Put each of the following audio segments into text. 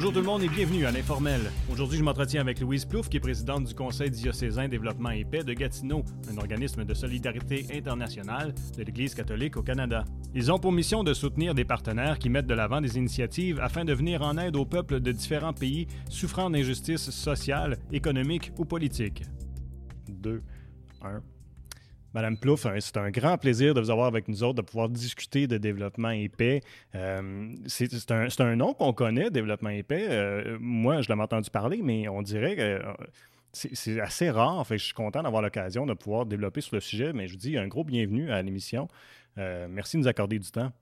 Bonjour tout le monde et bienvenue à l'Informel. Aujourd'hui, je m'entretiens avec Louise Plouffe, qui est présidente du Conseil diocésain Développement et Paix de Gatineau, un organisme de solidarité internationale de l'Église catholique au Canada. Ils ont pour mission de soutenir des partenaires qui mettent de l'avant des initiatives afin de venir en aide aux peuples de différents pays souffrant d'injustices sociales, économiques ou politiques. 2, 1. Madame Plouffe, hein, c'est un grand plaisir de vous avoir avec nous autres, de pouvoir discuter de développement épais. Euh, c'est un, un, nom qu'on connaît, développement épais. Euh, moi, je l'ai entendu parler, mais on dirait que euh, c'est assez rare. Fait, je suis content d'avoir l'occasion de pouvoir développer sur le sujet, mais je vous dis un gros bienvenue à l'émission. merci de nous accorder du temps.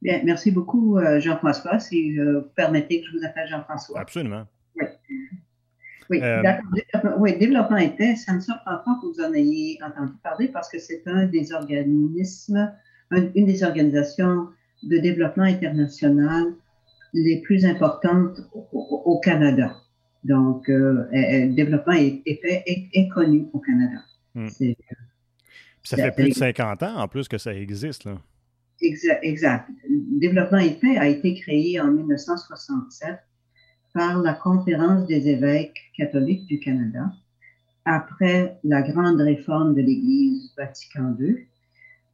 Bien, merci beaucoup, Jean-François. Si vous permettez que je vous appelle Jean-François. Absolument. Oui. Oui, euh, oui, développement était, ça ne surprend pas que vous en ayez entendu parler parce que c'est un des organismes, une des organisations de développement international les plus importantes au, Canada. Donc, euh, le développement est, est, connu au Canada. Hmm. Ça fait plus de 50 ans en plus que ça existe. Là. Exact. exact. Développement épais a été créé en 1967 par la Conférence des évêques catholiques du Canada après la grande réforme de l'Église Vatican II.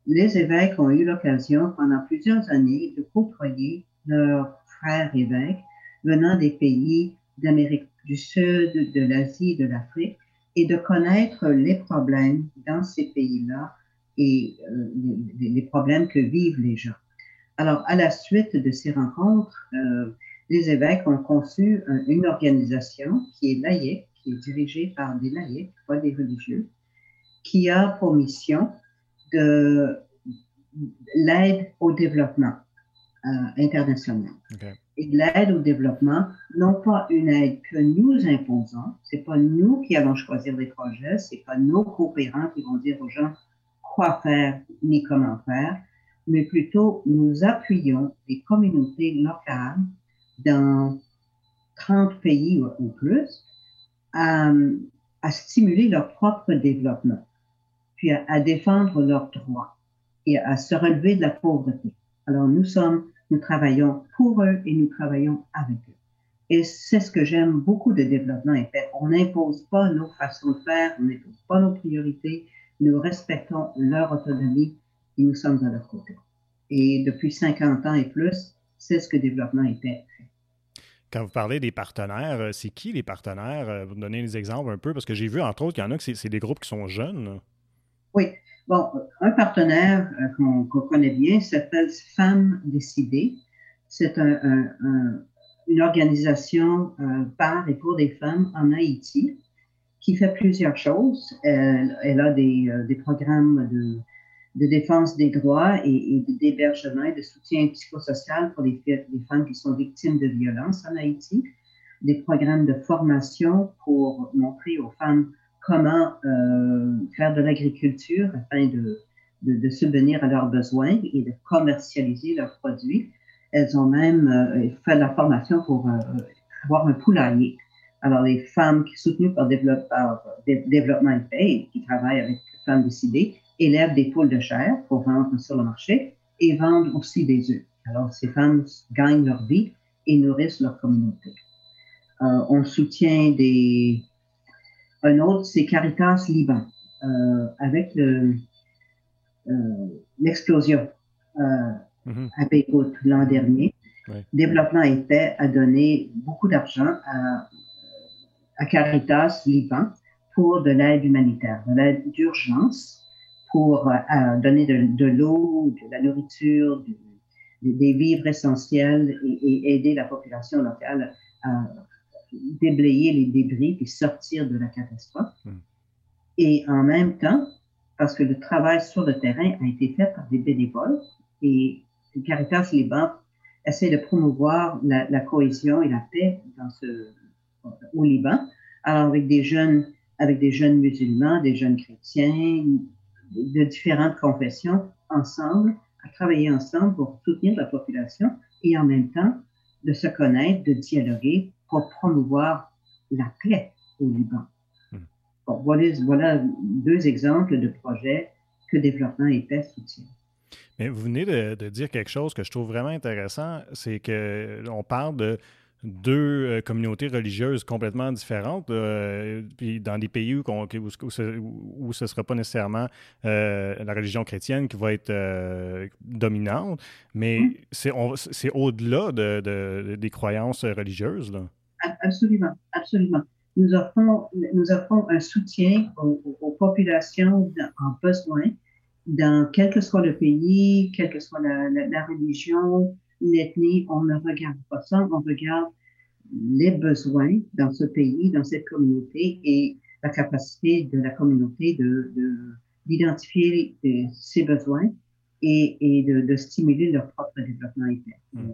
Les évêques ont eu l'occasion pendant plusieurs années de côtoyer leurs frères évêques venant des pays d'Amérique du Sud, de l'Asie, de l'Afrique, et de connaître les problèmes dans ces pays-là et euh, les, problèmes que vivent les gens. Alors, à la suite de ces rencontres, euh, les évêques ont conçu une organisation qui est laïque, qui est dirigée par des laïcs, pas des religieux, qui a pour mission de l'aide au développement euh, international. Et l'aide au développement, non pas une aide que nous imposons, c'est pas nous qui allons choisir les projets, c'est pas nos coopérants qui vont dire aux gens quoi faire ni comment faire, mais plutôt nous appuyons les communautés locales dans 30 pays ou plus à, stimuler leur propre développement, puis à, défendre leurs droits et à se relever de la pauvreté. Alors nous sommes, nous travaillons pour eux et nous travaillons avec eux. Et c'est ce que j'aime beaucoup de développement. On n'impose pas nos façons de faire, on n'impose pas nos priorités, nous respectons leur autonomie et nous sommes à leur côté. Et depuis 50 ans et plus, c'est ce que développement était quand vous parlez des partenaires, euh, c'est qui les partenaires? Euh, vous me donnez des exemples un peu, parce que j'ai vu, entre autres, qu'il y en a que c'est des groupes qui sont jeunes. Oui. Bon, un partenaire euh, qu'on connaît bien s'appelle Femmes décidées. C'est une organisation par et pour des femmes en Haïti qui fait plusieurs choses. Elle, a des, des programmes de de défense des droits et, d'hébergement et de soutien psychosocial pour les, femmes qui sont victimes de violences en Haïti, des programmes de formation pour montrer aux femmes comment euh, faire de l'agriculture afin de, de, subvenir à leurs besoins et de commercialiser leurs produits. Elles ont même euh, fait la formation pour euh, avoir un poulailler. Alors, les femmes soutenues par, par Développement et qui travaillent avec Femmes décidées, élèvent des poules de chair pour vendre sur le marché et vendent aussi des œufs. Alors, ces femmes gagnent leur vie et nourrissent leur communauté. Euh, on soutient des... Un autre, c'est Caritas Liban. Euh, avec euh, l'explosion mm-hmm. à Beyrouth l'an dernier, Développement était à donner beaucoup d'argent à, à Caritas Liban pour de l'aide humanitaire, de l'aide d'urgence pour euh, donner de, l'eau, de la nourriture, des vivres essentiels et, aider la population locale à déblayer les débris et sortir de la catastrophe. Hmm. Et en même temps, parce que le travail sur le terrain a été fait par des bénévoles et Caritas Liban essaie de promouvoir la, cohésion et la paix dans ce, au Liban. Alors avec des jeunes, avec des jeunes musulmans, des jeunes chrétiens, de différentes confessions ensemble, à travailler ensemble pour soutenir la population et en même temps de se connaître, de dialoguer pour promouvoir la paix au Liban. Hmm. Bon, voilà, voilà, deux exemples de projets que Développement et Paix soutient. Mais vous venez de, dire quelque chose que je trouve vraiment intéressant, c'est qu'on parle de deux euh, communautés religieuses complètement différentes, euh, puis dans des pays où, où, où, ce ne sera pas nécessairement euh, la religion chrétienne qui va être dominante, mais mm. c'est au-delà de, des croyances religieuses. Là. Absolument, absolument. Nous offrons, nous offrons un soutien aux, populations en besoin dans quel que soit le pays, quelle que soit la, la religion, l'ethnie, on ne regarde pas ça, on regarde les besoins dans ce pays, dans cette communauté et la capacité de la communauté de, d'identifier de, ses besoins et, et de, de, stimuler leur propre développement interne. Hmm.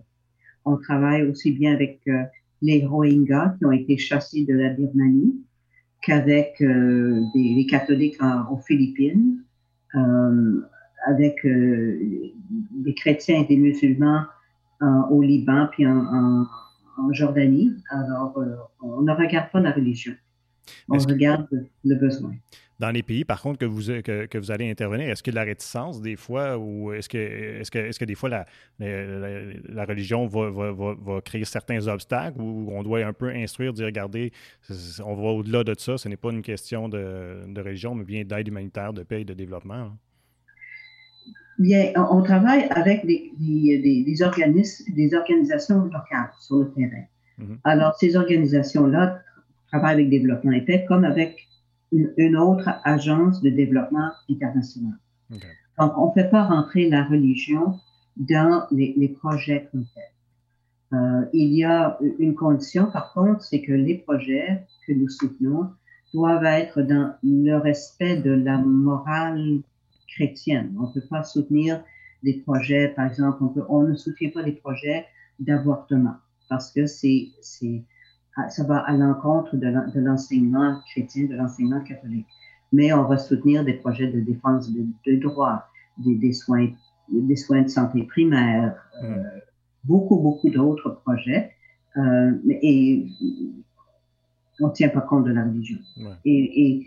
On travaille aussi bien avec euh, les Rohingyas qui ont été chassés de la Birmanie qu'avec euh, des, les catholiques aux Philippines, euh, avec des chrétiens et des musulmans au Liban, puis en, en, en Jordanie. Alors, euh, on ne regarde pas la religion. On regarde le besoin. Dans les pays, par contre, que vous, que, vous allez intervenir, est-ce qu'il y a de la réticence des fois ou est-ce que, est que, est que des fois la, la, religion va, va, va, créer certains obstacles ou on doit un peu instruire, dire regardez, on va au-delà de ça, ce n'est pas une question de, de religion, mais bien d'aide humanitaire, de paix et de développement? Hein? Bien, on travaille avec des, des, des, organismes, des organisations locales sur le terrain. Mhm. Alors, ces organisations-là travaillent avec Développement épais comme avec une, autre agence de développement international. Donc, on ne fait pas rentrer la religion dans les, les projets comme euh, il y a une condition, par contre, c'est que les projets que nous soutenons doivent être dans le respect de la morale chrétienne. On ne peut pas soutenir des projets, par exemple, on, ne soutient pas des projets d'avortement parce que c'est, c'est, ah, ça va à l'encontre de l'enseignement chrétien, de l'enseignement catholique. Mais on va soutenir des projets de défense de, droits, des, soins, des soins de santé primaire, euh, mm. beaucoup, beaucoup d'autres projets. Euh, et on ne tient pas compte de la religion. Et, et,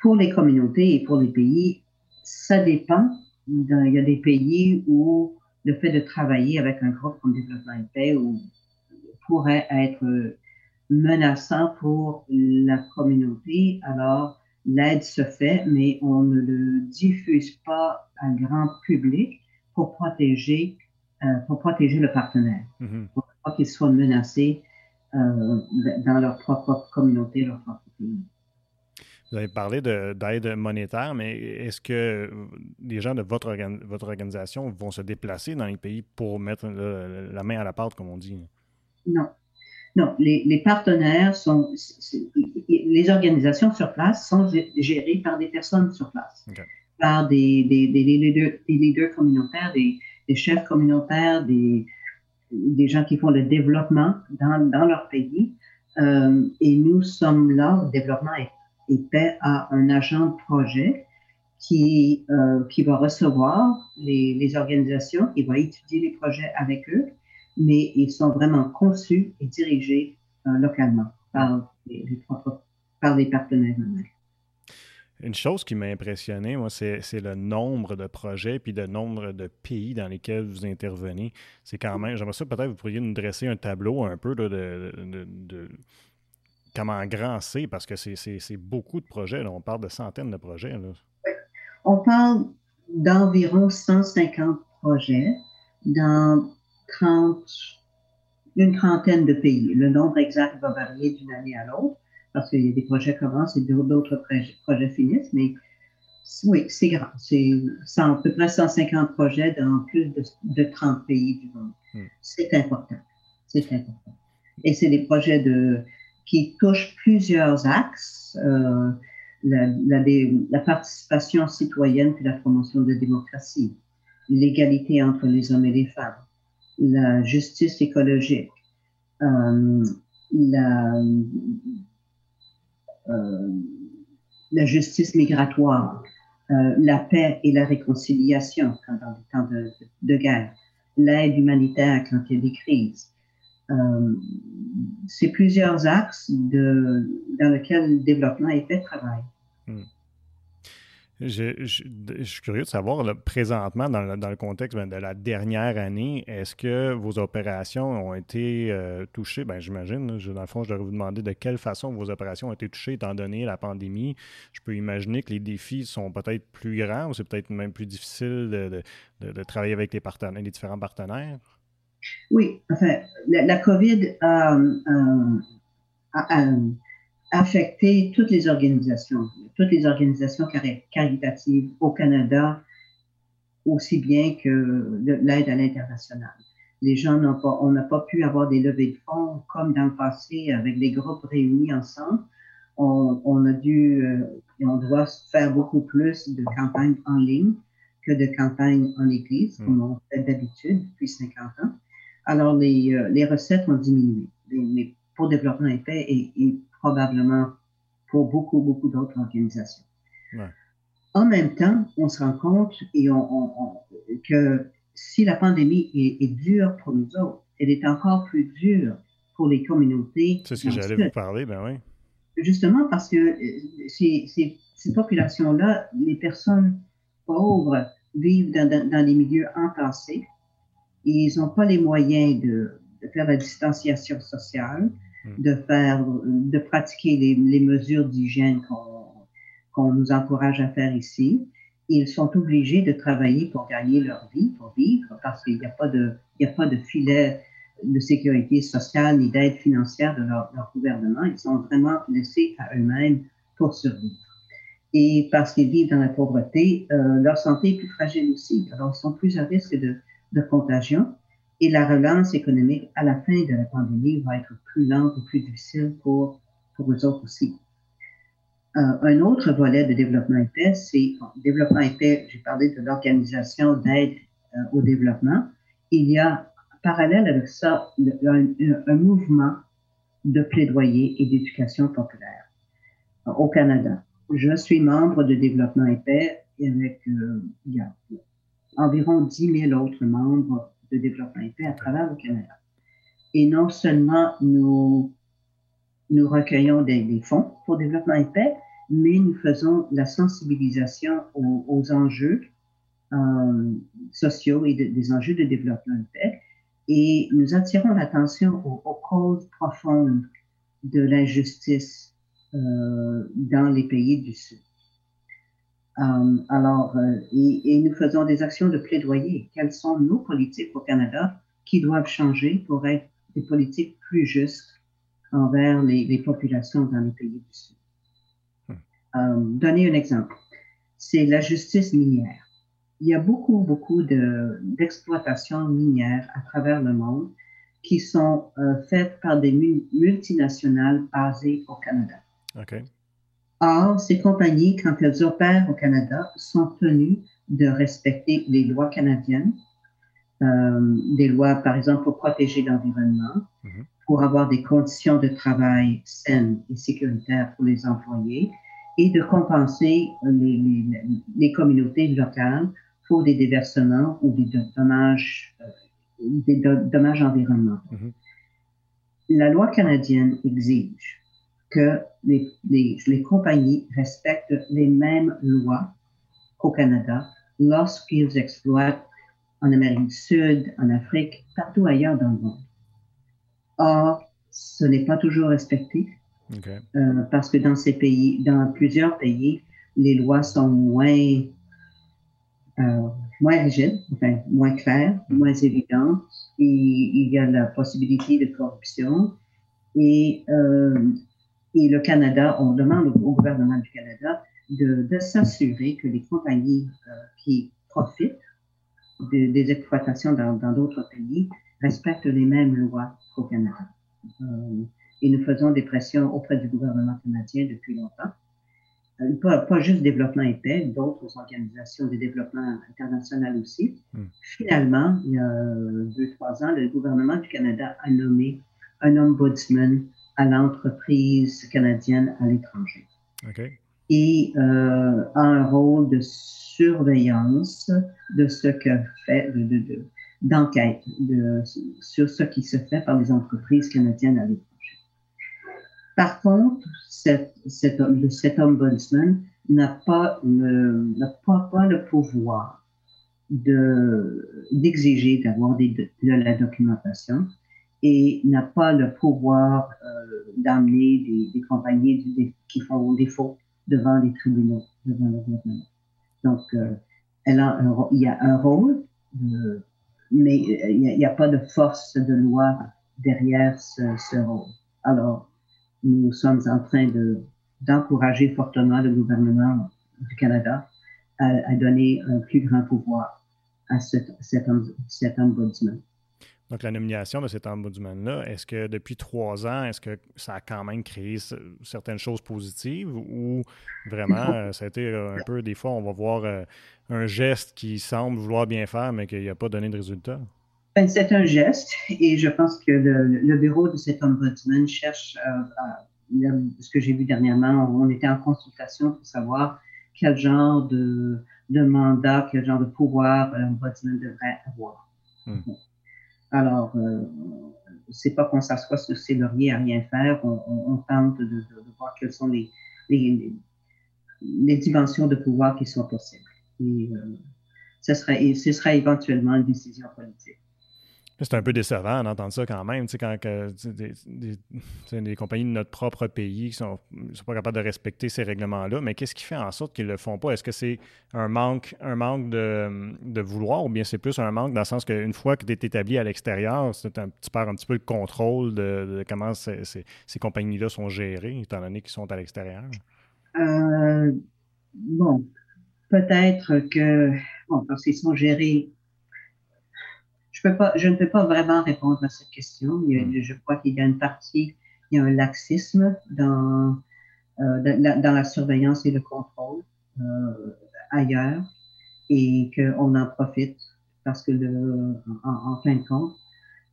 pour les communautés et pour les pays, ça dépend. Il y a des pays où le fait de travailler avec un groupe comme Développement et Paix pourrait être menaçant pour la communauté. Alors, l'aide se fait, mais on ne le diffuse pas à grand public pour protéger, euh, pour protéger le partenaire, mm-hmm. pour pas qu'il soit menacé euh, dans leur propre communauté, leur propre pays. Vous avez parlé d'aide monétaire, mais est-ce que les gens de votre, votre organisation vont se déplacer dans les pays pour mettre la main à la pâte, comme on dit? Non. Non, les, partenaires sont. Les organisations sur place sont gérées par des personnes sur place, par des, des, leaders, communautaires, des, chefs communautaires, des, des gens qui font le développement dans, dans leur pays. Euh, et nous sommes là, le développement est et paie à un agent de projet qui, euh, qui va recevoir les, les, organisations, qui va étudier les projets avec eux, mais ils sont vraiment conçus et dirigés euh, localement par les, par les partenaires Une chose qui m'a impressionné, moi, c'est le nombre de projets puis le nombre de pays dans lesquels vous intervenez. C'est quand même, j'aimerais ça peut-être vous pourriez nous dresser un tableau un peu de, de comment grand c'est, parce que c'est beaucoup de projets. On parle de centaines de projets. On parle d'environ 150 projets dans 30, une trentaine de pays. Le nombre exact va varier d'une année à l'autre parce qu'il y a des projets commencent et d'autres projets, finissent, mais oui, c'est grand. C'est à peu près 150 projets dans plus de, 30 pays du monde. Hmm. C'est important. C'est important. Et c'est des projets de qui touche plusieurs axes, euh, la, participation citoyenne puis la promotion de la démocratie, l'égalité entre les hommes et les femmes, la justice écologique, euh, la, euh, la justice migratoire, la paix et la réconciliation dans les temps de guerre, l'aide humanitaire quand il y a des crises, euh, c'est plusieurs axes dans lesquels le développement est fait travail. Hmm. Je, suis curieux de savoir, présentement, dans le, contexte ben, de la dernière année, est-ce que vos opérations ont été euh, touchées? Ben, J'imagine, dans le fond, je devrais vous demander de quelle façon vos opérations ont été touchées étant donné la pandémie. Je peux imaginer que les défis sont peut-être plus grands ou c'est peut-être même plus difficile de, travailler avec les différents partenaires. Oui, enfin, la, COVID a, a affecté toutes les organisations, toutes les organisations caritatives au Canada, aussi bien que l'aide à l'international. Les gens n'ont pas, on n'a pas pu avoir des levées de fonds comme dans le passé avec des groupes réunis ensemble. On, a dû, euh, on doit faire beaucoup plus de campagnes en ligne que de campagnes en église, comme on fait d'habitude depuis 50 ans. Alors, les, euh, les recettes ont diminué. Mais pour développement et, et probablement pour beaucoup, beaucoup d'autres organisations. En même temps, on se rend compte et on, que si la pandémie est, dure pour nous autres, elle est encore plus dure pour les communautés. C'est ce que j'allais vous parler, ben oui. Justement parce que euh, ces, ces, populations-là, les personnes pauvres vivent dans, dans, des milieux entassés et ils n'ont pas les moyens de, de faire la distanciation sociale de faire, de pratiquer les, les mesures d'hygiène qu'on nous encourage à faire ici. Ils sont obligés de travailler pour gagner leur vie, pour vivre, parce qu'il n'y a pas de, il y a pas de filet de sécurité sociale ni d'aide financière de leur, leur, gouvernement. Ils sont vraiment laissés à eux-mêmes pour survivre. Et parce qu'ils vivent dans la pauvreté, euh, leur santé est plus fragile aussi. Alors, ils sont plus à risque de, de contagion. Et la relance économique à la fin de la pandémie va être plus lente et plus difficile pour, pour eux autres aussi. Euh, un autre volet de développement épais, c'est développement épais, j'ai parlé de l'organisation d'aide euh, au développement. Il y a, parallèle avec ça, un, mouvement de plaidoyer et d'éducation populaire euh, au Canada. Je suis membre de développement épais avec il y a environ 10 000 autres membres de développement épais à travers le Canada. Et non seulement nous, nous recueillons des, fonds pour développement épais, mais nous faisons la sensibilisation aux, enjeux euh, sociaux et des enjeux de développement épais. Et nous attirons l'attention aux, causes profondes de l'injustice euh, dans les pays du Sud. Euh, alors, euh, et, et, nous faisons des actions de plaidoyer. Quelles sont nos politiques au Canada qui doivent changer pour être des politiques plus justes envers les, les populations dans les pays du Sud? Hmm. Euh, donner un exemple, c'est la justice minière. Il y a beaucoup, beaucoup d'exploitations minières à travers le monde qui sont euh, faites par des multinationales basées au Canada. Okay. Or, ces compagnies, quand elles opèrent au Canada, sont tenues de respecter les lois canadiennes, euh, des lois, par exemple, pour protéger l'environnement, mhm. pour avoir des conditions de travail saines et sécuritaires pour les employés, et de compenser les, les, les communautés locales pour des déversements ou des dommages, euh, des dommages environnementaux. Mhm. La loi canadienne exige que les, les, les compagnies respectent les mêmes lois qu'au Canada lorsqu'ils exploitent en Amérique du Sud, en Afrique, partout ailleurs dans le monde. Or, ce n'est pas toujours respecté euh, parce que dans ces pays, dans plusieurs pays, les lois sont moins euh, moins rigides, enfin moins claires, moins évidentes. Et il y a la possibilité de corruption et euh, et le Canada, on demande au, gouvernement du Canada de, de s'assurer que les compagnies euh, qui profitent de, des exploitations dans d'autres pays respectent les mêmes lois qu'au Canada. Euh, et nous faisons des pressions auprès du gouvernement canadien depuis longtemps. Euh, pas, pas, juste développement épais, d'autres organisations de développement international aussi. Hmm. Finalement, il y a deux, trois ans, le gouvernement du Canada a nommé un ombudsman à l'entreprise canadienne à l'étranger. Et euh, a un rôle de surveillance de ce que fait, d'enquête de, sur ce qui se fait par les entreprises canadiennes à l'étranger. Par contre, cet, cet, cet ombudsman n'a pas le, pas, pas le pouvoir d'exiger d'avoir de, la documentation et n'a pas le pouvoir euh, d'amener des, compagnies qui font défaut devant les tribunaux, devant le gouvernement. Donc, euh, elle a il y a un rôle, euh, mais il n'y a, pas de force de loi derrière ce, rôle. Alors, nous sommes en train de d'encourager fortement le gouvernement du Canada à, à, donner un plus grand pouvoir à cet, cet, cet ombudsman. Donc, la nomination de cet ombudsman-là, est-ce que depuis trois ans, est-ce que ça a quand même créé certaines choses positives ou vraiment, euh, ça a été euh, un peu, des fois, on va voir euh, un geste qui semble vouloir bien faire, mais qui n'a pas donné de résultat? Ben, c'est un geste et je pense que le, bureau de cet ombudsman cherche, à, ce que j'ai vu dernièrement, on était en consultation pour savoir quel genre de, de mandat, quel genre de pouvoir l'ombudsman devrait avoir. Hmm. Alors, euh, c'est pas qu'on s'assoit sur ses lauriers à rien faire, on, tente de, voir quelles sont les, les, dimensions de pouvoir qui sont possibles. Et euh, ce, serait, ce sera éventuellement une décision politique. C'est un peu décevant d'entendre ça quand même, quand que, des, compagnies de notre propre pays qui sont, sont pas capables de respecter ces règlements-là, mais qu'est-ce qui fait en sorte qu'ils le font pas? Est-ce que c'est un manque, un manque de, vouloir ou bien c'est plus un manque dans le sens qu'une fois que tu es établi à l'extérieur, tu perds un petit peu le contrôle de, comment ces compagnies-là sont gérées, étant donné qu'ils sont à l'extérieur? Euh, bon, peut-être que, bon, parce qu'ils sont gérés je ne peux pas vraiment répondre à cette question. Hmm. je crois qu'il y a une partie, il y a un laxisme dans, euh, dans, la, surveillance et le contrôle euh, ailleurs et qu'on en profite parce que le, en, fin de compte,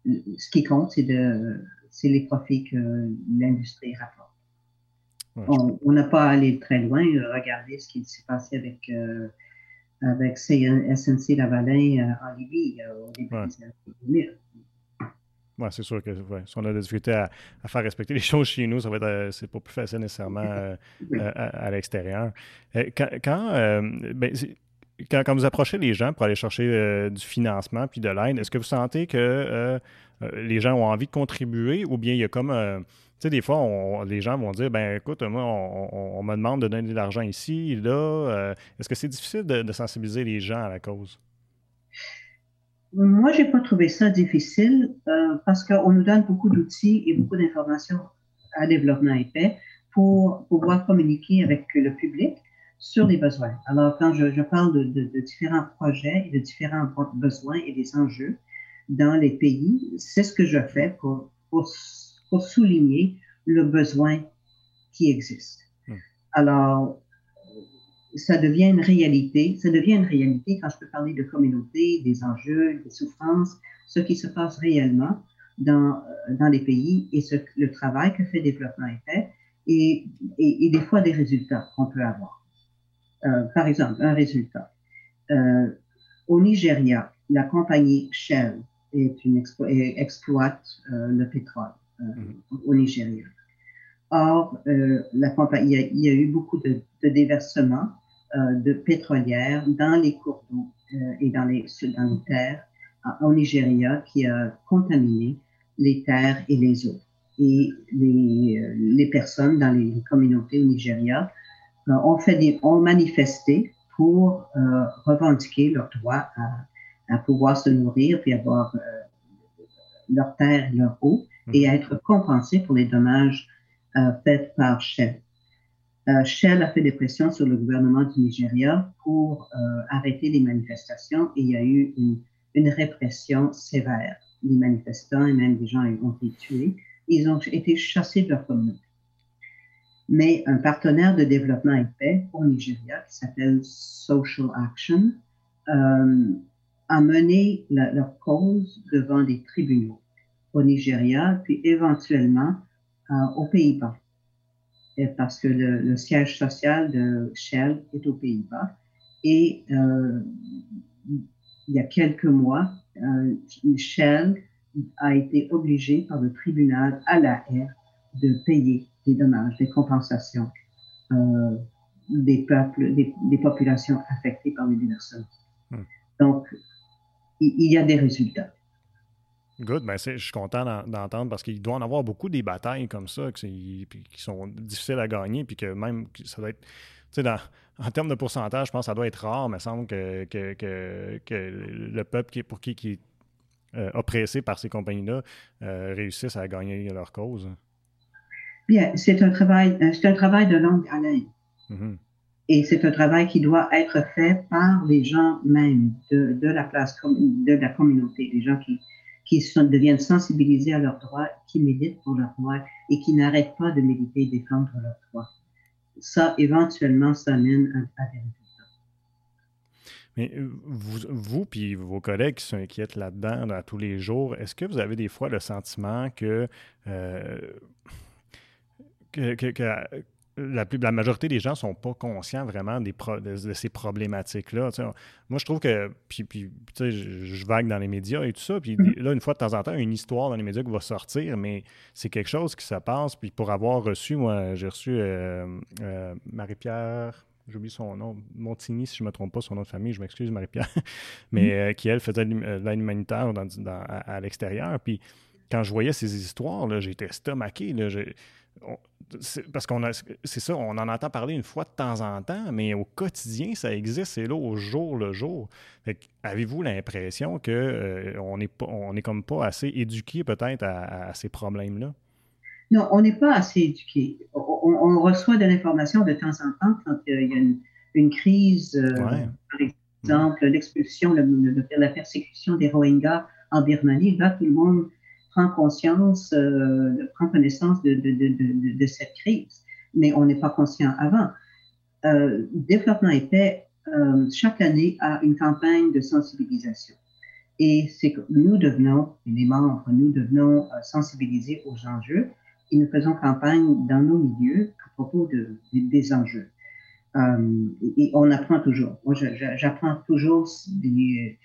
ce qui compte, c'est de, c'est les profits que l'industrie rapporte. on n'a pas à aller très loin. Regardez ce qui s'est passé avec euh, avec SNC Lavalin euh, en Libye euh, au début des années Oui, c'est sûr que si on a des difficultés à, faire respecter les choses chez nous, ça va être euh, c'est pas plus facile nécessairement à, l'extérieur. Quand, ben, quand, quand, vous approchez les gens pour aller chercher du financement puis de l'aide, est-ce que vous sentez que les gens ont envie de contribuer ou bien il y a comme sais, des fois, les gens vont dire ben écoute, moi, on, me demande de donner de l'argent ici, là. Euh, est-ce que c'est difficile de, sensibiliser les gens à la cause? Moi, j'ai pas trouvé ça difficile euh, parce qu'on nous donne beaucoup d'outils et beaucoup d'informations à développement épais pour pouvoir communiquer avec le public sur les besoins. Alors, quand je, parle de, différents projets et de différents besoins et des enjeux dans les pays, c'est ce que je fais pour, pour pour souligner le besoin qui existe. Hmm. Alors, ça devient une réalité. Ça devient une réalité quand je peux parler de communauté, des enjeux, des souffrances, ce qui se passe réellement dans, dans les pays et ce, le travail que fait Développement et, et, et, des fois des résultats qu'on peut avoir. Euh, par exemple, un résultat. Euh, au Nigeria, la compagnie Shell est une exploite euh, le pétrole. Euh, au Nigeria. Or, euh, il, y a, eu beaucoup de, déversements euh, de pétrolières dans les cours d'eau et dans les, dans les terres au Nigeria qui a contaminé les terres et les eaux. Et les, les personnes dans les communautés au Nigeria ont, manifesté pour revendiquer leur droit à, à, pouvoir se nourrir et avoir leur terre et leur eau et à être compensé pour les dommages euh, faits par Shell. Euh, Shell a fait des pressions sur le gouvernement du Nigeria pour euh, arrêter les manifestations et il y a eu une, répression sévère. Les manifestants et même des gens ont été tués. Ils ont été chassés de leur communauté. Mais un partenaire de développement et paix au Nigeria qui s'appelle Social Action a mené leur cause devant les tribunaux au Nigeria, puis éventuellement euh, aux Pays-Bas. Parce que le, siège social de Shell est aux Pays-Bas. Et euh, il y a quelques mois, euh, Shell a été obligé par le tribunal à la haie de payer des dommages, des compensations des peuples, des, populations affectées par les déversements. Hmm. Donc, il, y a des résultats. Good, ben je suis content d'entendre parce qu'il doit en avoir beaucoup des batailles comme ça qui, sont difficiles à gagner, puis que même ça doit être. Tu sais, en termes de pourcentage, je pense que ça doit être rare, mais il semble que, le peuple qui, pour qui, qui est euh, oppressé par ces compagnies-là euh, réussissent à gagner leur cause. Bien, c'est un travail, euh, c'est un travail de longue haleine. Mm-hmm. Et c'est un travail qui doit être fait par les gens même de, la place, de la communauté, les gens qui, qui deviennent sensibilisés à leurs droits, qui militent pour leurs droits et qui n'arrêtent pas de militer et défendre leurs droits. Ça, éventuellement, ça mène à, des résultats. Mais euh, vous, vous puis vos collègues qui s'inquiètent là-dedans à tous les jours, est-ce que vous avez des fois le sentiment que, euh, que, la, plus, la majorité des gens ne sont pas conscients vraiment des de, ces problématiques-là. Moi, je trouve que, puis, puis je, je, vague dans les médias et tout ça, puis mm-hmm. là, une fois de temps en temps, une histoire dans les médias qui va sortir, mais c'est quelque chose qui se passe. Puis pour avoir reçu, moi, j'ai reçu euh, euh, Marie-Pierre, j'oublie son nom, Montigny, si je ne me trompe pas, son nom de famille, je m'excuse, Marie-Pierre, mais mm-hmm. euh, qui, elle, faisait de l'aide humanitaire dans, à, l'extérieur. Puis quand je voyais ces histoires, j'étais stomaqué. Là, parce qu'on a, c'est ça, on en entend parler une fois de temps en temps, mais au quotidien, ça existe, c'est là au jour le jour. avez-vous l'impression qu'on euh, n'est pas, on est comme pas assez éduqué peut-être à, ces problèmes-là? Non, on n'est pas assez éduqué. On, reçoit de l'information de temps en temps quand il y a une, crise, euh, par exemple, l'expulsion, la persécution des Rohingyas en Birmanie. Là, tout le monde prend conscience, euh, prend connaissance de, cette crise, mais on n'est pas conscient avant. Euh, Développement et euh, chaque année, a une campagne de sensibilisation. Et c'est que nous devenons, les membres, nous devenons sensibilisés aux enjeux et nous faisons campagne dans nos milieux à propos de, des enjeux. Et, on apprend toujours. Moi, j'apprends toujours des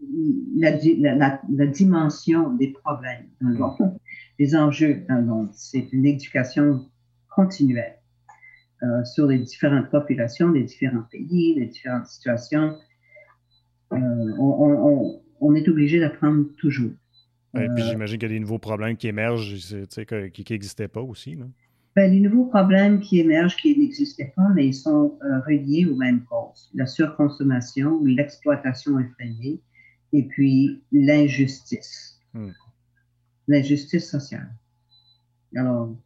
la, la, dimension des problèmes dans le monde, des enjeux dans le monde. C'est une éducation continuelle euh, sur les différentes populations, les différents pays, les différentes situations. Euh, on, on, est obligé d'apprendre toujours. Et puis euh, j'imagine qu'il y a des nouveaux problèmes qui émergent qui n'existaient pas aussi. Non? Ben, les nouveaux problèmes qui émergent, qui n'existaient pas, mais ils sont reliés aux mêmes causes. La surconsommation ou l'exploitation effrénée, et puis l'injustice. Hmm. L'injustice sociale. Alors,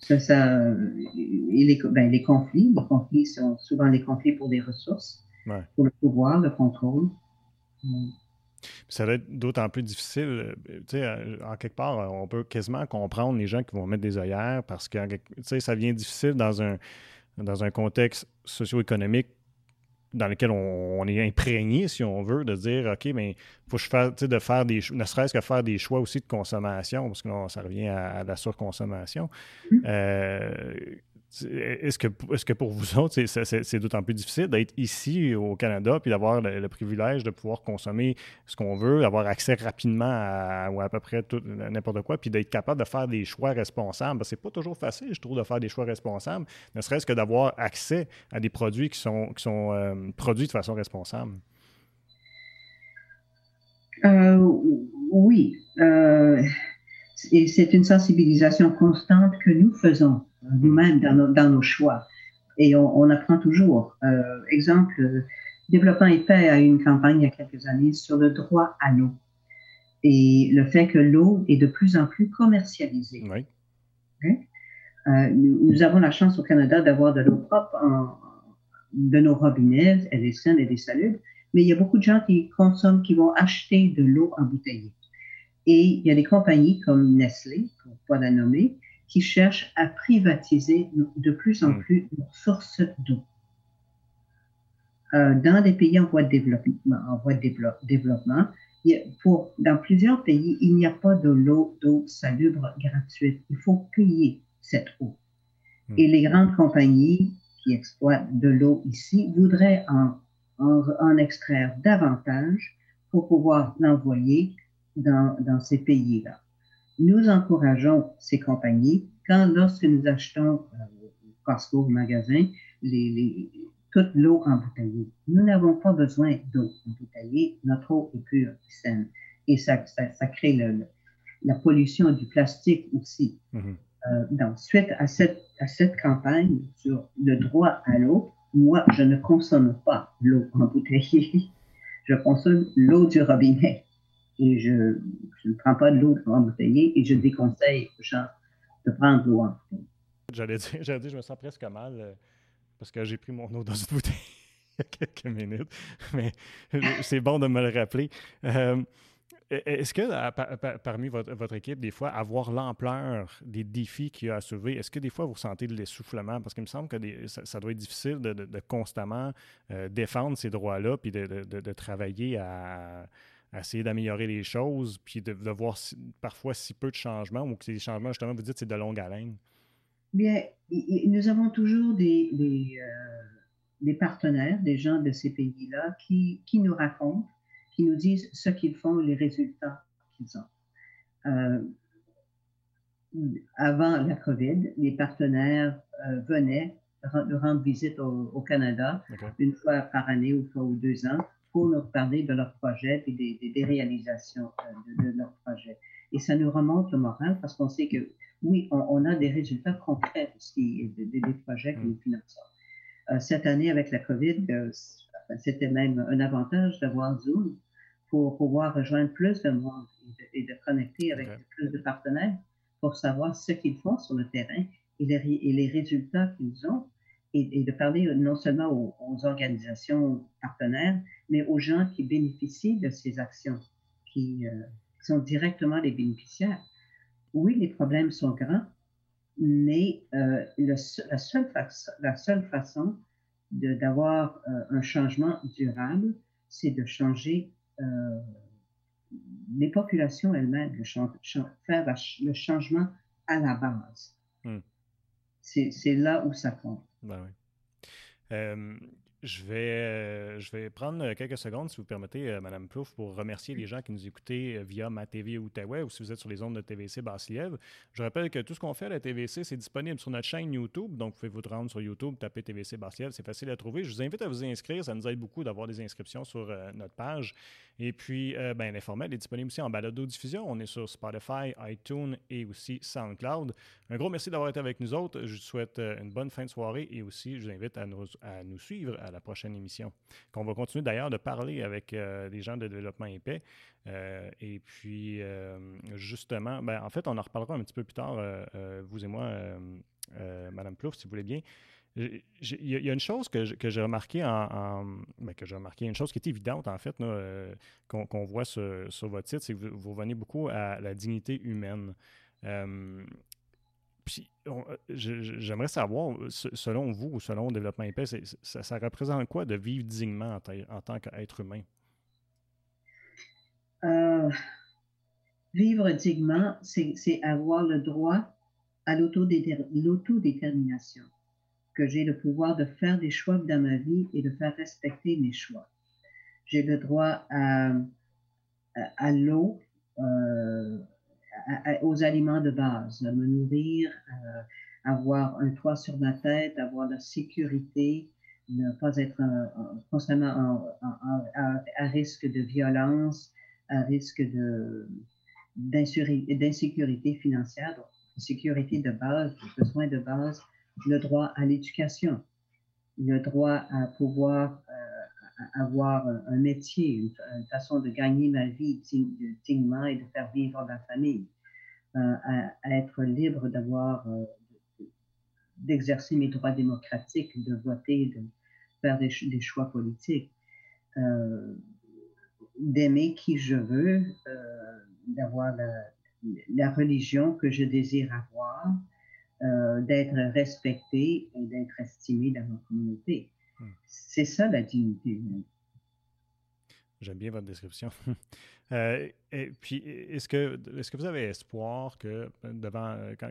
ça, ça et les, ben, les, conflits, les conflits sont souvent les conflits pour des ressources, pour le pouvoir, le contrôle. Ça va être d'autant plus difficile. Tu sais, en quelque part, on peut quasiment comprendre les gens qui vont mettre des œillères parce que ça vient difficile dans un, dans un contexte socio-économique dans lequel on, est imprégné, si on veut, de dire OK, mais faut que je fasse, de faire des ne serait-ce que faire des choix aussi de consommation, parce que ça revient à, la surconsommation. Mmh. Euh, est-ce que, est que pour vous autres, c'est d'autant plus difficile d'être ici au Canada puis d'avoir le, privilège de pouvoir consommer ce qu'on veut, d'avoir accès rapidement à, ou à peu près n'importe quoi, puis d'être capable de faire des choix responsables? C'est pas toujours facile, je trouve, de faire des choix responsables, ne serait-ce que d'avoir accès à des produits qui sont, euh, produits de façon responsable. Euh, oui. Euh, c'est une sensibilisation constante que nous faisons nous-mêmes dans, nos, choix. Et on, apprend toujours. Euh, exemple, Développement et Paix a eu une campagne il y a quelques années sur le droit à l'eau et le fait que l'eau est de plus en plus commercialisée. Oui. Hein? Euh, nous, avons la chance au Canada d'avoir de l'eau propre de nos robinets, elle est saine, elle est salubres, mais il y a beaucoup de gens qui consomment, qui vont acheter de l'eau embouteillée. Et il y a des compagnies comme Nestlé, pour ne pas la nommer, qui cherchent à privatiser de plus en hmm. plus nos sources d'eau. Euh, dans des pays en voie de développement, en voie de développement pour, dans plusieurs pays, il n'y a pas de l'eau d'eau salubre gratuite. Il faut payer cette eau. Hmm. Et les grandes compagnies qui exploitent de l'eau ici voudraient en, en, en, extraire davantage pour pouvoir l'envoyer dans, dans ces pays-là. nous encourageons ces compagnies quand, lorsque nous achetons euh, au Costco, au magasin, les, toute l'eau embouteillée. Nous n'avons pas besoin d'eau embouteillée. Notre eau est pure et saine. Et ça, ça, crée le, la pollution du plastique aussi. Mm-hmm. Euh, donc, suite à cette, à cette campagne sur le droit à l'eau, moi, je ne consomme pas l'eau embouteillée. Je consomme l'eau du robinet. Et je, ne prends pas de l'eau embouteillée et je déconseille aux gens de prendre l'eau embouteillée. J'allais dire, j'allais dire, je me sens presque mal euh, parce que j'ai pris mon eau dans une bouteille il y a quelques minutes. Mais c'est bon de me le rappeler. Euh, E-, est-ce que parmi votre, équipe, des fois, avoir l'ampleur des défis qu'il y a à soulever, est-ce que des fois vous sentez de l'essoufflement? Parce qu'il me semble que ça, doit être difficile de, constamment euh, défendre ces droits-là, puis de, travailler à, essayer d'améliorer les choses, puis de, voir parfois si peu de changements, ou que ces changements, justement, vous dites, c'est de longue haleine. Bien, nous avons toujours des, des, euh, partenaires, des gens de ces pays-là qui, qui nous racontent qui nous disent ce qu'ils font, les résultats qu'ils ont. Euh, avant la COVID, les partenaires euh, venaient rendre visite au, Canada une fois par année ou fois ou deux ans pour nous parler de leurs projets et des, réalisations euh, de, leurs projets. Et ça nous remonte le moral parce qu'on sait que oui, on, a des résultats concrets aussi des, projets que mm. nous finançons. cette année, avec la COVID, c'était même un avantage d'avoir Zoom pour pouvoir rejoindre plus de monde et de, connecter avec plus de partenaires pour savoir ce qu'ils font sur le terrain et les, et les résultats qu'ils ont et, de parler non seulement aux, organisations partenaires, mais aux gens qui bénéficient de ces actions, qui, euh, sont directement les bénéficiaires. Oui, les problèmes sont grands, mais euh, le, la, seule la, seule façon d'avoir euh, un changement durable, c'est de changer les populations elles-mêmes, faire le changement à la base. Hmm. C'est là où ça compte. Ben oui. Euh, je vais, euh, prendre quelques secondes, si vous permettez, euh, Madame Plouf, pour remercier les gens qui nous écoutaient euh, via ma TV Outaouais ou si vous êtes sur les ondes de TVC Basse-Lièvre. Je rappelle que tout ce qu'on fait à la TVC, c'est disponible sur notre chaîne YouTube. Donc, vous pouvez vous rendre sur YouTube, taper TVC Basse-Lièvre. C'est facile à trouver. Je vous invite à vous inscrire. Ça nous aide beaucoup d'avoir des inscriptions sur notre page. Et puis, ben, l'informel est disponible aussi en balado-diffusion. On est sur Spotify, iTunes et aussi SoundCloud. Un gros merci d'avoir été avec nous autres. Je vous souhaite une bonne fin de soirée et aussi, je vous invite à nous, à nous suivre à la prochaine émission. Qu'on va continuer d'ailleurs de parler avec euh, des gens de développement épais. Euh, et puis, euh, justement, ben, en fait, on en reparlera un petit peu plus tard, vous et moi, Madame Plouf, si vous voulez bien. Il y, a une chose que, j'ai remarqué en, ben, que j'ai remarqué, une chose qui est évidente en fait, qu'on, voit sur, sur, votre site, c'est que vous, vous, revenez beaucoup à la dignité humaine. Puis, euh, j'aimerais savoir, selon vous ou selon Développement épais, ça, représente quoi de vivre dignement en, tant qu'être humain? Euh, vivre dignement, c'est avoir le droit à l'autodétermination, que j'ai le pouvoir de faire des choix dans ma vie et de faire respecter mes choix. J'ai le droit à, à, l'eau, euh, aux aliments de base, me nourrir, euh, avoir un toit sur ma tête, avoir la sécurité, ne pas être constamment à, risque de violence, à risque d'insécurité financière, donc sécurité de base, besoin de base, le droit à l'éducation, le droit à pouvoir euh, avoir un métier, une, façon de gagner ma vie dignement et de faire vivre ma famille. Euh, à, être libre d'avoir, euh, d'exercer mes droits démocratiques, de voter, de faire des, choix politiques, euh, d'aimer qui je veux, d'avoir la, religion que je désire avoir, d'être respecté et d'être estimé dans ma communauté. Hmm. C'est ça la dignité humaine. J'aime bien votre description. Euh, et puis, est-ce que, est que vous avez espoir que, devant, quand,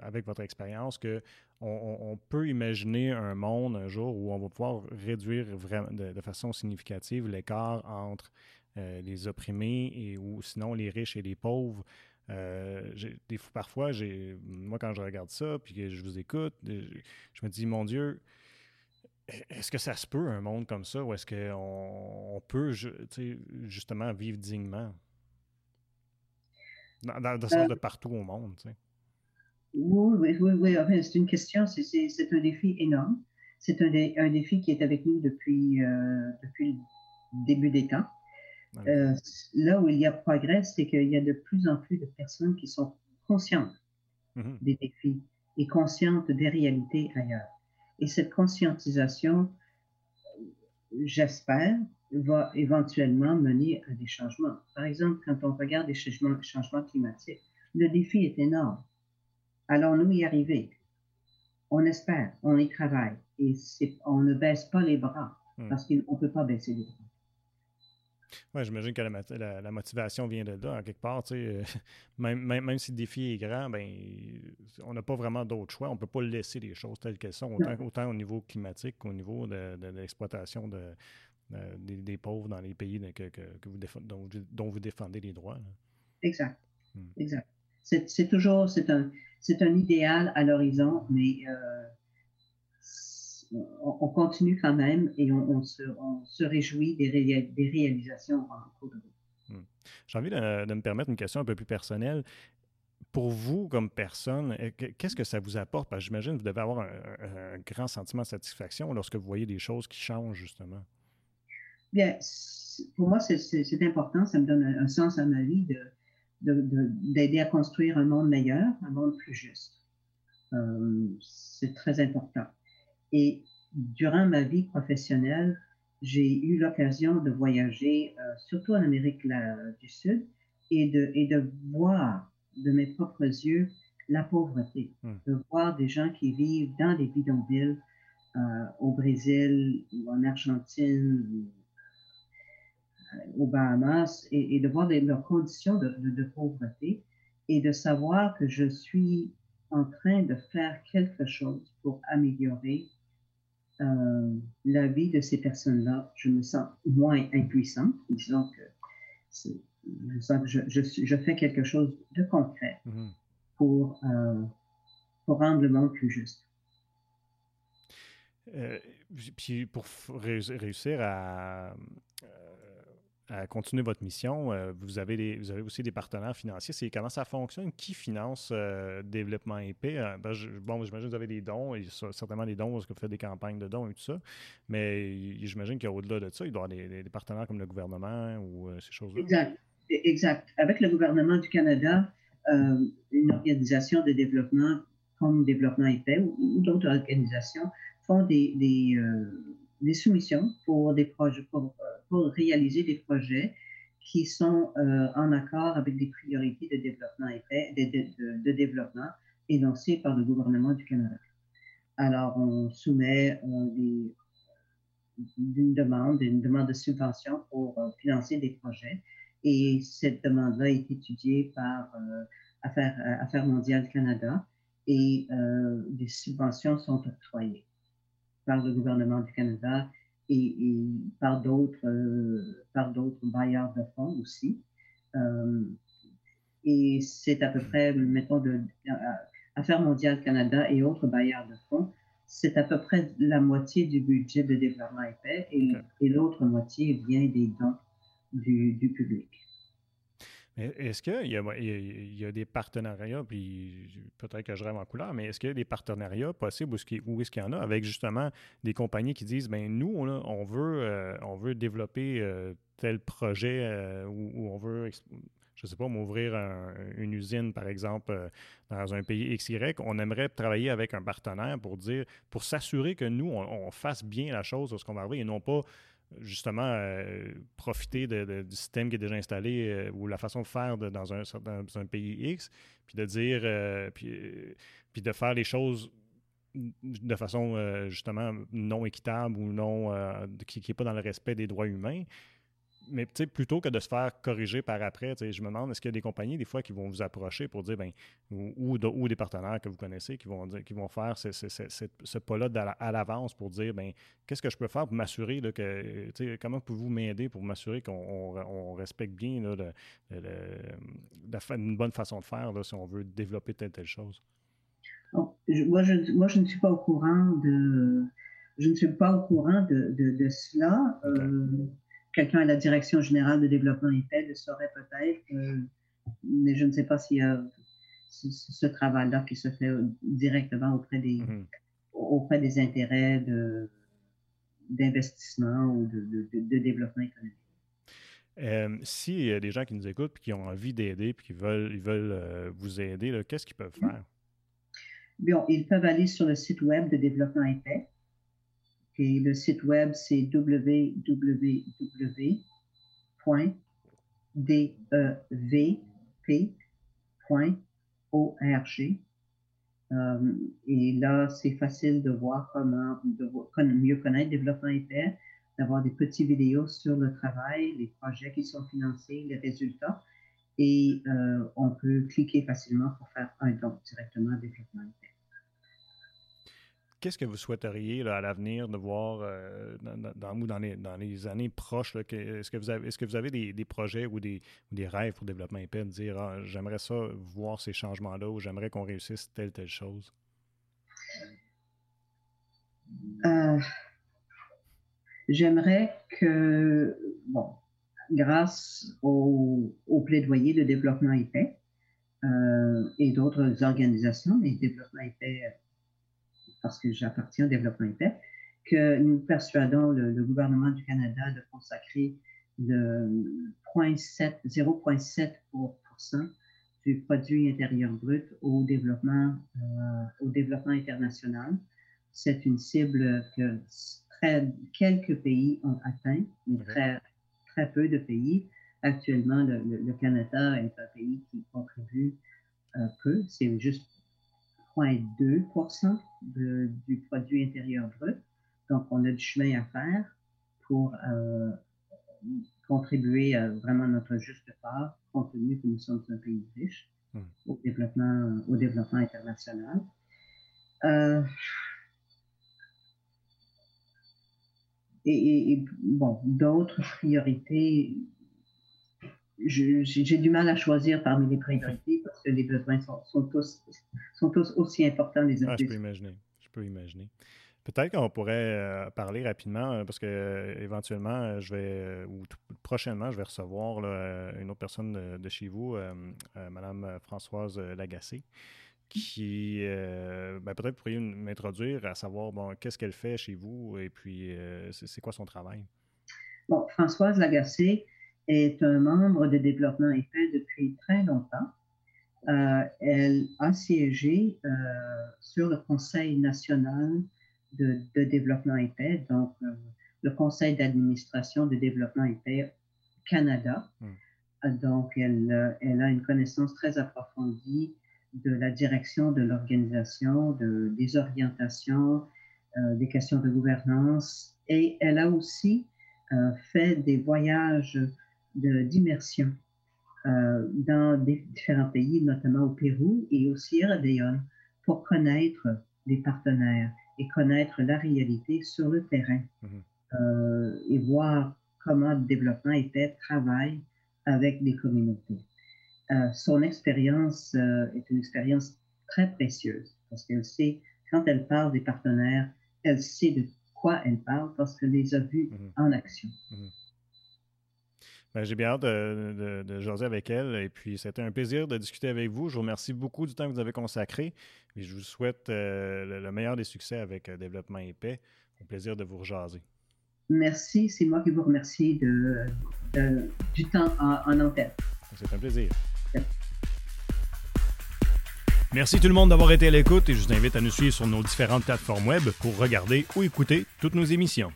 avec votre expérience, qu'on on peut imaginer un monde un jour où on va pouvoir réduire vraiment de, façon significative l'écart entre euh, les opprimés et ou sinon les riches et les pauvres? des, parfois, moi, quand je regarde ça, puis que je vous écoute, je me dis, mon Dieu, est-ce que ça se peut, un monde comme ça, ou est-ce qu'on on peut justement vivre dignement? Dans, dans, le sens de partout au monde, tu sais. Oui, oui, oui, c'est une question, c'est un défi énorme. C'est un, un, défi qui est avec nous depuis, euh, depuis le début des temps. Euh, là où il y a progrès, c'est qu'il y a de plus en plus de personnes qui sont conscientes mm-hmm. des défis et conscientes des réalités ailleurs. Et cette conscientisation, j'espère, va éventuellement mener à des changements. Par exemple, quand on regarde les changements, changements climatiques, le défi est énorme. Allons-nous y arriver? On espère, on y travaille et on ne baisse pas les bras hmm. parce qu'on ne peut pas baisser les bras. Oui, j'imagine que la, motivation vient de là, en quelque part. Euh, même, même, si le défi est grand, ben, on n'a pas vraiment d'autre choix. On ne peut pas laisser les choses telles qu'elles sont, autant, au niveau climatique qu'au niveau de, l'exploitation de, des, pauvres dans les pays que, vous dont, vous défendez les droits. Exact. Hmm. Exact. C'est toujours c'est un, un idéal à l'horizon, mais euh, on, continue quand même et on, se, réjouit des, réalisations en cours de route. Hmm. J'ai envie de, me permettre une question un peu plus personnelle. Pour vous, comme personne, euh, qu'est-ce que ça vous apporte? Parce que j'imagine que vous devez avoir un, grand sentiment de satisfaction lorsque vous voyez des choses qui changent, justement. Bien, pour moi, c'est important. Ça me donne un, sens à ma vie d'aider à construire un monde meilleur, un monde plus juste. Euh, c'est très important. Et durant ma vie professionnelle, j'ai eu l'occasion de voyager, euh, surtout en Amérique du Sud, et de, et de voir de mes propres yeux la pauvreté, hmm. de voir des gens qui vivent dans des bidonvilles euh, au Brésil ou en Argentine, ou, euh, aux Bahamas, et, de voir leurs conditions de, de, pauvreté et de savoir que je suis en train de faire quelque chose pour améliorer euh, la vie de ces personnes-là, je me sens moins impuissante. Disons que je sens que je, fais quelque chose de concret pour, euh, pour rendre le monde plus juste. Euh, puis pour réussir à, à continuer votre mission, euh, vous, avez vous avez aussi des partenaires financiers. C'est comment ça fonctionne? Qui finance euh, développement épais? Euh, ben, bon, j'imagine que vous avez des dons, et certainement des dons parce que vous faites des campagnes de dons et tout ça. Mais j'imagine qu'au-delà de ça, il doit y avoir des, partenaires comme le gouvernement ou ces choses-là. Exact. Exact. Avec le gouvernement du Canada, une organisation de développement comme Développement épais ou, d'autres organisations font des, soumissions pour des projets, pour pour réaliser des projets qui sont euh, en accord avec des priorités de développement, de, de, développement énoncées par le gouvernement du Canada. Alors, on soumet euh, des, une demande, une demande de subvention pour euh, financer des projets. Et cette demande-là est étudiée par Affaires, Affaires mondiales Canada et des subventions sont octroyées par le gouvernement du Canada et, par d'autres euh, par d'autres bailleurs de fonds aussi. Euh, et c'est à peu près, mettons, de, Affaires mondiales Canada et autres bailleurs de fonds, c'est à peu près la moitié du budget de développement épais et, et l'autre moitié vient des dons du, du public. Est-ce qu'il y, y, a des partenariats, puis peut-être que je rêve en couleur, mais est-ce qu'il y a des partenariats possibles ou est-ce qu'il y en a avec justement des compagnies qui disent, ben nous, on, veut, euh, on veut développer euh, tel projet euh, où, on veut, je ne sais pas, m'ouvrir une usine, par exemple, dans un pays XY, on aimerait travailler avec un partenaire pour dire, pour s'assurer que nous, on, fasse bien la chose ce qu'on va arriver et non pas justement euh, profiter du système qui est déjà installé euh, ou la façon de faire dans, un, dans, pays X, puis de dire, euh, puis, puis, de faire les choses de façon justement non équitable ou non qui n'est pas dans le respect des droits humains. Mais plutôt que de se faire corriger par après, je me demande, est-ce qu'il y a des compagnies, des fois, qui vont vous approcher pour dire, ben, ou, ou, des partenaires que vous connaissez qui vont, qui vont faire ce, ce, ce, pas-là à l'avance pour dire, ben, qu'est-ce que je peux faire pour m'assurer que, comment pouvez-vous m'aider pour m'assurer qu'on respecte bien là, une bonne façon de faire si on veut développer telle, telle chose? moi, je, moi, je ne suis pas au courant de, je ne suis pas au courant de, de, cela. Euh, quelqu'un à la direction générale de développement IP le saurait peut-être, euh, mais je ne sais pas s'il y a ce, travail-là qui se fait directement auprès des, mhm. auprès des intérêts de, d'investissement ou de, de, développement économique. Euh, S'il y a des gens qui nous écoutent et qui ont envie d'aider et qui veulent, ils veulent euh, vous aider, qu'est-ce qu'ils peuvent faire? Bien, ils peuvent aller sur le site web de développement IP et le site web, c'est www.devp.org. Euh, et là, c'est facile de voir comment de, mieux connaître développement hyper, d'avoir des petites vidéos sur le travail, les projets qui sont financés, les résultats. Et euh, on peut cliquer facilement pour faire un don directement à développement hyper. Qu'est-ce que vous souhaiteriez à l'avenir de voir euh, dans, les, années proches? Est-ce que vous avez, des, projets ou des, rêves pour développement IP, de dire ah, j'aimerais ça voir ces changements-là ou j'aimerais qu'on réussisse telle telle chose? Euh, j'aimerais que, bon, grâce au, plaidoyer de développement IP euh, et d'autres organisations, mais développement IP parce que j'appartiens au développement interne, que nous persuadons le, gouvernement du Canada de consacrer le 0,7% du produit intérieur brut au développement, euh, au développement international. C'est une cible que très, quelques pays ont atteint, mais très, très peu de pays. Actuellement, le, Canada est un pays qui contribue euh, peu. C'est juste 0,2 du produit intérieur brut. Donc, on a du chemin à faire pour euh, contribuer à vraiment notre juste part, compte tenu que nous sommes un pays riche hmm. au, développement, au développement international. Euh, et, bon, d'autres priorités, j'ai du mal à choisir parmi les priorités parce que les besoins sont, sont, tous, sont tous aussi importants les uns ah, Je peux imaginer. Je peux imaginer. Peut-être qu'on pourrait euh, parler rapidement euh, parce que euh, éventuellement, je vais, ou prochainement, je vais recevoir une autre personne de, chez vous, Madame Françoise Lagacé, qui ben, peut-être pourriez m'introduire à savoir bon, qu'est-ce qu'elle fait chez vous et puis c'est quoi son travail? Bon, Françoise Lagacé est un membre de développement épais depuis très longtemps. Euh, elle a siégé euh, sur le Conseil national de, développement épais, donc euh, le Conseil d'administration de développement épais Canada. Hmm. donc, elle, elle, a une connaissance très approfondie de la direction de l'organisation, de, des orientations, des questions de gouvernance. Et elle a aussi fait des voyages d'immersion euh, dans différents pays, notamment au Pérou et au Sierra Leone, pour connaître les partenaires et connaître la réalité sur le terrain mhm. euh, et voir comment le développement était travail avec les communautés. Euh, son expérience est une expérience très précieuse parce qu'elle sait, quand elle parle des partenaires, elle sait de quoi elle parle parce qu'elle les a vus mhm. en action. Mhm. Ben, j'ai bien hâte de, de, jaser avec elle. Et puis, c'était un plaisir de discuter avec vous. Je vous remercie beaucoup du temps que vous avez consacré. Et je vous souhaite euh, le, meilleur des succès avec euh, Développement épais. Au plaisir de vous rejaser. Merci. C'est moi qui vous remercie de, du temps en, en antenne. C'est un plaisir. Merci tout le monde d'avoir été à l'écoute et je vous invite à nous suivre sur nos différentes plateformes web pour regarder ou écouter toutes nos émissions.